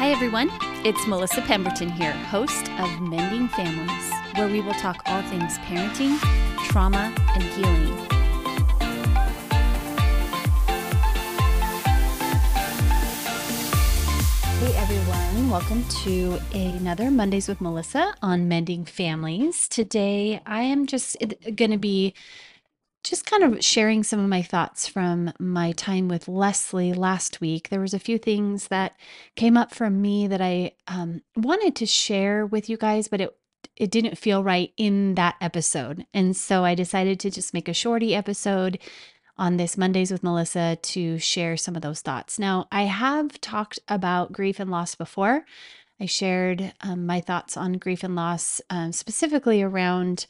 Hi, everyone. It's Melissa Pemberton here, host of Mending Families, where we will talk all things parenting, trauma, and healing. Hey, everyone. Welcome to another Mondays with Melissa on Mending Families. Today, I am just going to be just kind of sharing some of my thoughts from my time with Leslie last week. There was a few things that came up from me that I um, wanted to share with you guys, but it it didn't feel right in that episode, and so I decided to just make a shorty episode on this Mondays with Melissa to share some of those thoughts. Now, I have talked about grief and loss before. I shared um, my thoughts on grief and loss, um, specifically around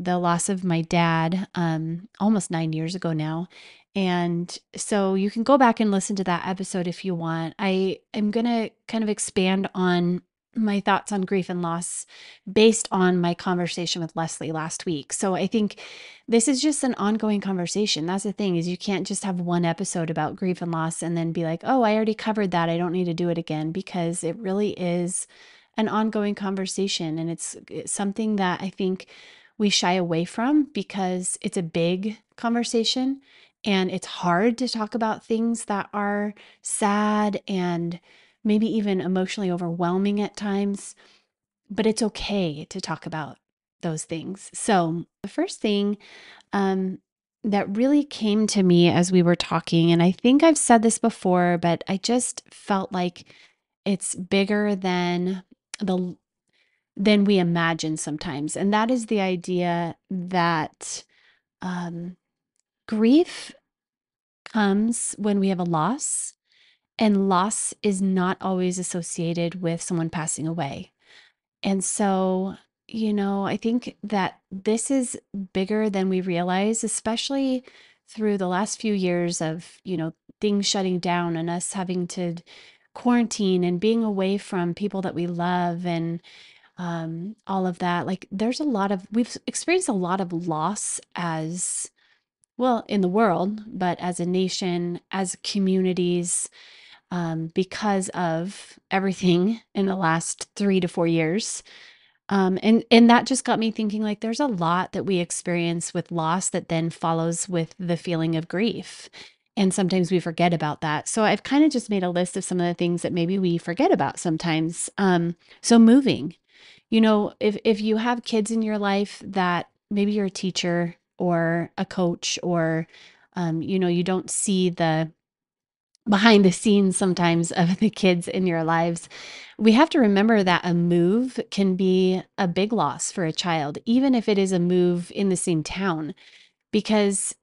the loss of my dad um, almost nine years ago now. And so you can go back and listen to that episode if you want. I am going to kind of expand on my thoughts on grief and loss based on my conversation with Leslie last week. So I think this is just an ongoing conversation. That's the thing is you can't just have one episode about grief and loss and then be like, "Oh, I already covered that. I don't need to do it again" because it really is an ongoing conversation and it's, it's something that I think we shy away from because it's a big conversation and it's hard to talk about things that are sad and maybe even emotionally overwhelming at times. But it's okay to talk about those things. So, the first thing um, that really came to me as we were talking, and I think I've said this before, but I just felt like it's bigger than the than we imagine sometimes. And that is the idea that um, grief comes when we have a loss, and loss is not always associated with someone passing away. And so, you know, I think that this is bigger than we realize, especially through the last few years of, you know, things shutting down and us having to quarantine and being away from people that we love and um, all of that. Like, there's a lot of, we've experienced a lot of loss as well in the world, but as a nation, as communities, um, because of everything in the last three to four years. Um, and and that just got me thinking like there's a lot that we experience with loss that then follows with the feeling of grief. And sometimes we forget about that. So I've kind of just made a list of some of the things that maybe we forget about sometimes. Um, so moving, you know, if if you have kids in your life that maybe you're a teacher or a coach or um, you know, you don't see the behind the scenes sometimes of the kids in your lives, we have to remember that a move can be a big loss for a child, even if it is a move in the same town, because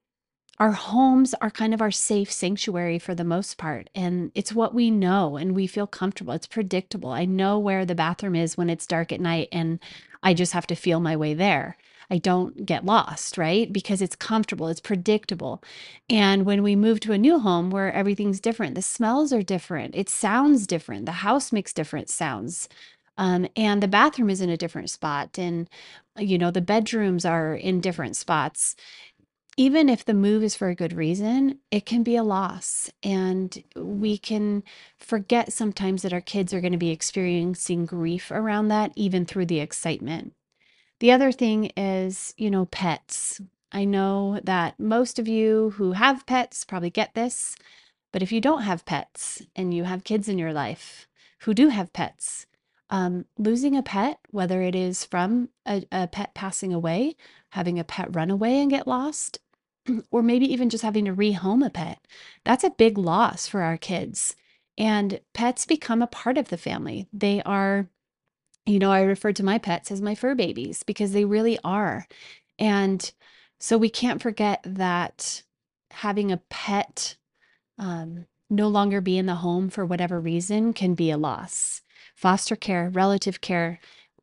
our homes are kind of our safe sanctuary for the most part. And it's what we know and we feel comfortable. It's predictable. I know where the bathroom is when it's dark at night and I just have to feel my way there. I don't get lost, right? Because it's comfortable, it's predictable. And when we move to a new home where everything's different, the smells are different, it sounds different, the house makes different sounds. Um, and the bathroom is in a different spot, and you know, the bedrooms are in different spots even if the move is for a good reason, it can be a loss. And we can forget sometimes that our kids are going to be experiencing grief around that, even through the excitement. The other thing is, you know, pets. I know that most of you who have pets probably get this, but if you don't have pets and you have kids in your life who do have pets, um, losing a pet, whether it is from a, a pet passing away, having a pet run away and get lost, or maybe even just having to rehome a pet. That's a big loss for our kids. And pets become a part of the family. They are, you know, I refer to my pets as my fur babies because they really are. And so we can't forget that having a pet um, no longer be in the home for whatever reason can be a loss. Foster care, relative care,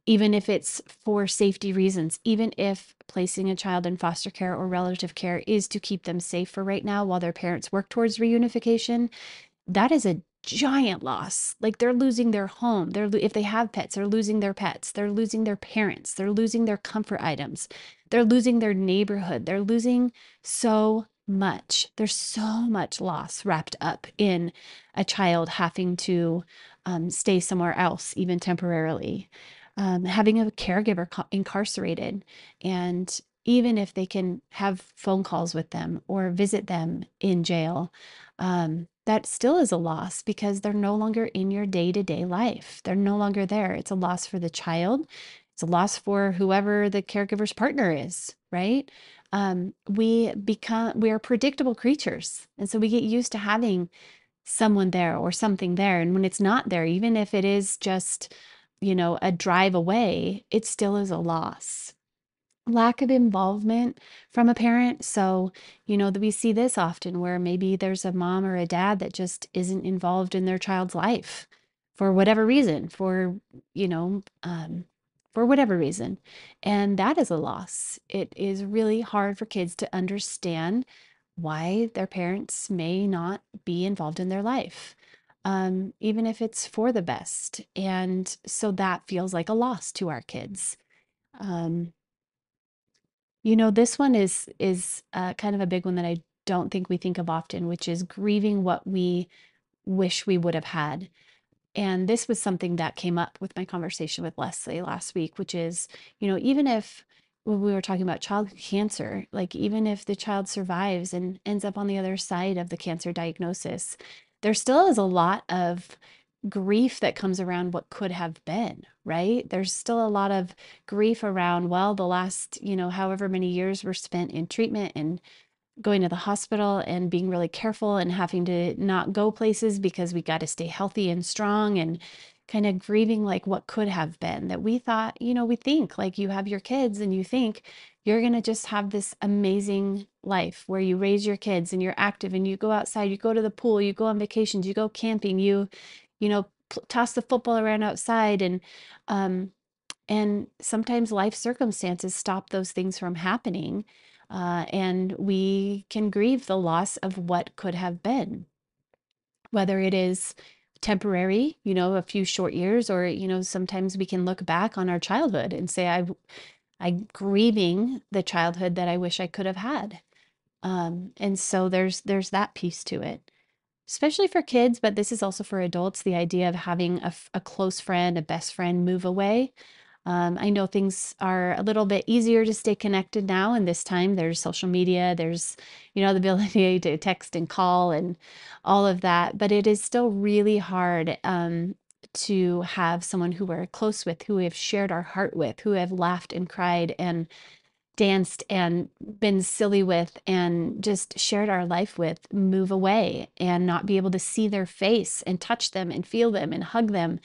even if it's for safety reasons, even if placing a child in foster care or relative care is to keep them safe for right now while their parents work towards reunification, that is a giant loss. Like they're losing their home. They're if they have pets, they're losing their pets. They're losing their parents. They're losing their comfort items. They're losing their neighborhood. They're losing so much. There's so much loss wrapped up in a child having to um, stay somewhere else, even temporarily. Um, having a caregiver co- incarcerated, and even if they can have phone calls with them or visit them in jail, um, that still is a loss because they're no longer in your day to day life. They're no longer there. It's a loss for the child. It's a loss for whoever the caregiver's partner is, right? Um, we become, we are predictable creatures. And so we get used to having someone there or something there. And when it's not there, even if it is just, you know, a drive away, it still is a loss lack of involvement from a parent. So, you know, we see this often where maybe there's a mom or a dad that just isn't involved in their child's life for whatever reason, for, you know, um, for whatever reason. And that is a loss. It is really hard for kids to understand why their parents may not be involved in their life. Um, even if it's for the best. And so that feels like a loss to our kids. Um, you know, this one is is uh, kind of a big one that I don't think we think of often, which is grieving what we wish we would have had. And this was something that came up with my conversation with Leslie last week, which is, you know, even if when we were talking about child cancer, like even if the child survives and ends up on the other side of the cancer diagnosis, there still is a lot of grief that comes around what could have been, right? There's still a lot of grief around, well, the last, you know, however many years were spent in treatment and going to the hospital and being really careful and having to not go places because we got to stay healthy and strong and kind of grieving like what could have been that we thought, you know, we think like you have your kids and you think you're going to just have this amazing life where you raise your kids and you're active and you go outside, you go to the pool, you go on vacations, you go camping, you you know, toss the football around outside and um and sometimes life circumstances stop those things from happening uh, and we can grieve the loss of what could have been. Whether it is temporary you know a few short years or you know sometimes we can look back on our childhood and say i i'm grieving the childhood that i wish i could have had um, and so there's there's that piece to it especially for kids, but this is also for adults, the idea of having a close friend, a best friend move away. Um, I know things are a little bit easier to stay connected now and this time. There's social media, there's, you know, the ability to text and call and all of that, but it is still really hard um, to have someone who we're close with, who we have shared our heart with, who have laughed and cried and danced and been silly with and just shared our life with move away and not be able to see their face and touch them and feel them and hug them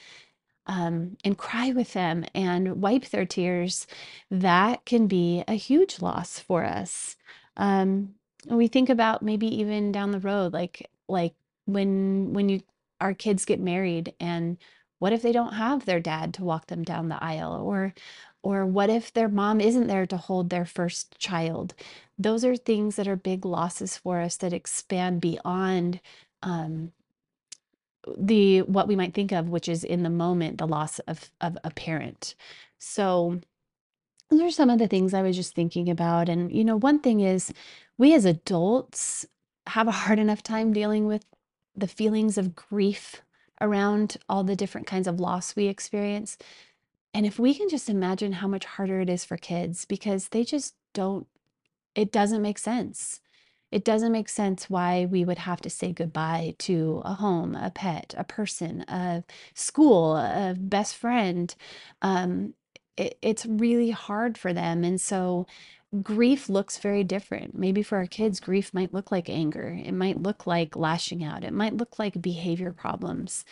um, and cry with them and wipe their tears, that can be a huge loss for us. Um, we think about maybe even down the road, like like when when you our kids get married and what if they don't have their dad to walk them down the aisle or or what if their mom isn't there to hold their first child? Those are things that are big losses for us that expand beyond um, the what we might think of, which is in the moment the loss of of a parent. So those are some of the things I was just thinking about. And you know, one thing is we as adults have a hard enough time dealing with the feelings of grief around all the different kinds of loss we experience. And if we can just imagine how much harder it is for kids because they just don't, it doesn't make sense. It doesn't make sense why we would have to say goodbye to a home, a pet, a person, a school, a best friend. Um, it, it's really hard for them. And so grief looks very different. Maybe for our kids, grief might look like anger, it might look like lashing out, it might look like behavior problems.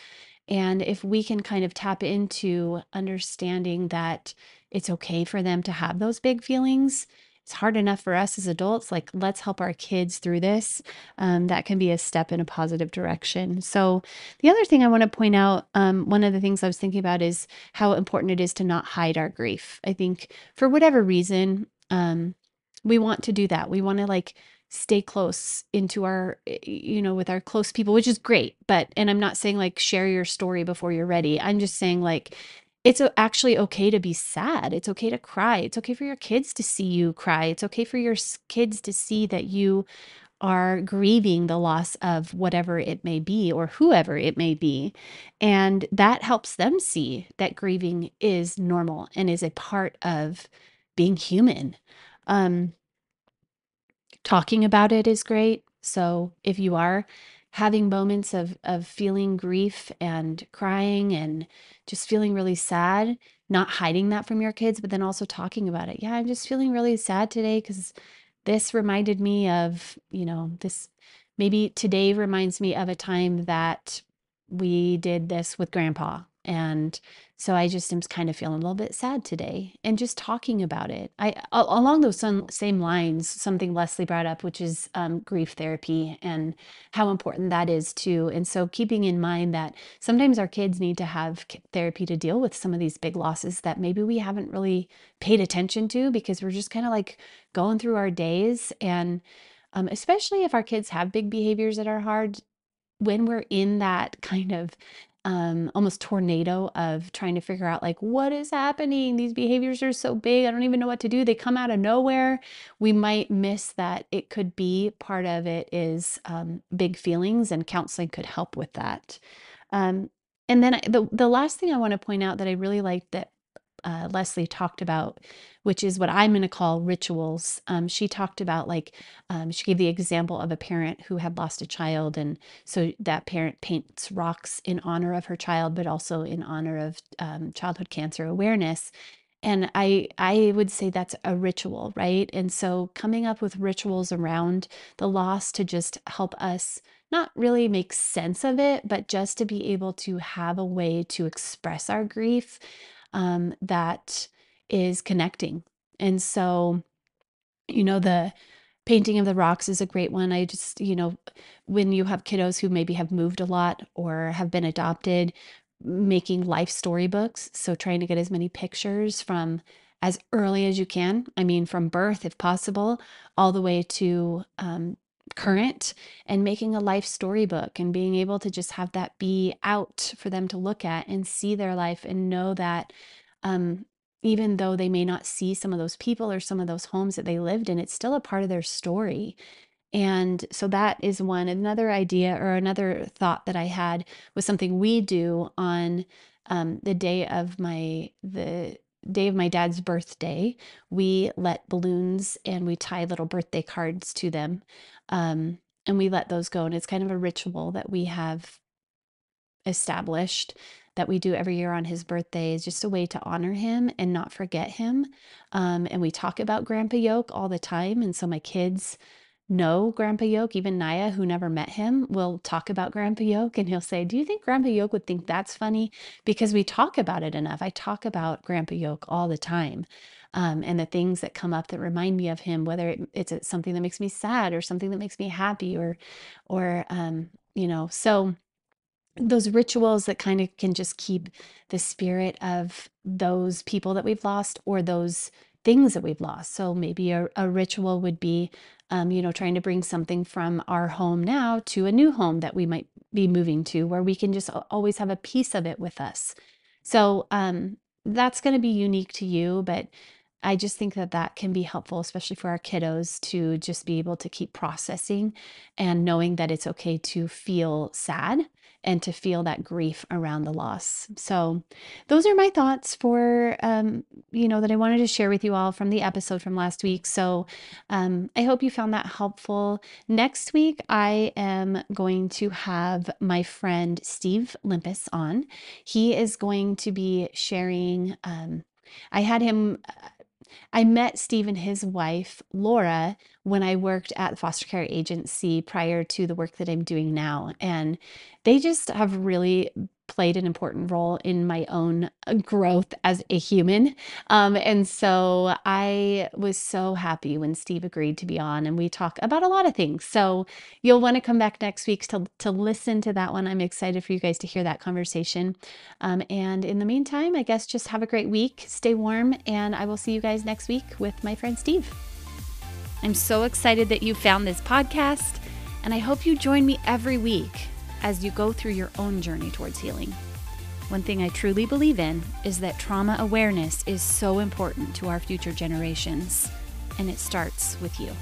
And if we can kind of tap into understanding that it's okay for them to have those big feelings, it's hard enough for us as adults. Like, let's help our kids through this. Um, that can be a step in a positive direction. So, the other thing I want to point out, um, one of the things I was thinking about is how important it is to not hide our grief. I think for whatever reason, um, we want to do that. We want to like stay close into our eh, you know with our close people which is great but and i'm not saying like share your story before you're ready i'm just saying like it's actually okay to be sad it's okay to cry it's okay for your kids to see you cry it's okay for your kids to see that you are grieving the loss of whatever it may be or whoever it may be. And that helps them see that grieving is normal and is a part of being human. Um, talking about it is great. So if you are having moments of of feeling grief and crying and just feeling really sad, not hiding that from your kids, but then also talking about it. Yeah, I'm just feeling really sad today because this reminded me of, you know, this maybe today reminds me of a time that we did this with grandpa and so I just am kind of feeling a little bit sad today and just talking about it. I along those same lines, something Leslie brought up, which is um, grief therapy and how important that is too. And so keeping in mind that sometimes our kids need to have therapy to deal with some of these big losses that maybe we haven't really paid attention to because we're just kind of like going through our days and um, especially if our kids have big behaviors that are hard when we're in that kind of um, almost tornado of trying to figure out like what is happening? These behaviors are so big i don't even know what to do. They come out of nowhere. We might miss that it could be part of it is um, big feelings and counseling could help with that. Um, and then the, the last thing i want to point out that i really liked that uh, Leslie talked about, which is what I'm going to call rituals. Um, she talked about, like, um, she gave the example of a parent who had lost a child. And so that parent paints rocks in honor of her child, but also in honor of um, childhood cancer awareness. And I, I would say that's a ritual, right? And so coming up with rituals around the loss to just help us not really make sense of it, but just to be able to have a way to express our grief um, that is connecting. And so, you know, the painting of the rocks is a great one. I just, you know, when you have kiddos who maybe have moved a lot or have been adopted, making life storybooks. So trying to get as many pictures from as early as you can. I mean, from birth, if possible, all the way to um, current and making a life storybook and being able to just have that be out for them to look at and see their life and know that um, even though they may not see some of those people or some of those homes that they lived in, it's still a part of their story. And so that is one. Another idea or another thought that I had was something we do on um, the day of my the day of my dad's birthday. We let balloons and we tie little birthday cards to them, um, and we let those go. And it's kind of a ritual that we have established that we do every year on his birthday is just a way to honor him and not forget him. Um, and we talk about Grandpa Yoke all the time. And so my kids know Grandpa Yoke, even Naya, who never met him, will talk about Grandpa Yoke and he'll say, Do you think Grandpa Yoke would think that's funny? Because we talk about it enough. I talk about Grandpa Yoke all the time. Um, and the things that come up that remind me of him, whether it, it's something that makes me sad or something that makes me happy, or, or um, you know, so those rituals that kind of can just keep the spirit of those people that we've lost or those things that we've lost. So maybe a, a ritual would be, um, you know, trying to bring something from our home now to a new home that we might be moving to, where we can just always have a piece of it with us. So um, that's going to be unique to you, but I just think that that can be helpful, especially for our kiddos, to just be able to keep processing and knowing that it's okay to feel sad and to feel that grief around the loss. So, those are my thoughts for, um, you know, that I wanted to share with you all from the episode from last week. So, um, I hope you found that helpful. Next week, I am going to have my friend Steve Limpus on. He is going to be sharing. Um, I had him uh, I met Steve and his wife, Laura, when I worked at the foster care agency prior to the work that I'm doing now. And they just have really played an important role in my own growth as a human. Um, and so I was so happy when Steve agreed to be on and we talk about a lot of things. So you'll want to come back next week to, to listen to that one. I'm excited for you guys to hear that conversation. Um, and in the meantime, I guess just have a great week, stay warm, and I will see you guys next week with my friend Steve. I'm so excited that you found this podcast, and I hope you join me every week as you go through your own journey towards healing. One thing I truly believe in is that trauma awareness is so important to our future generations, and it starts with you.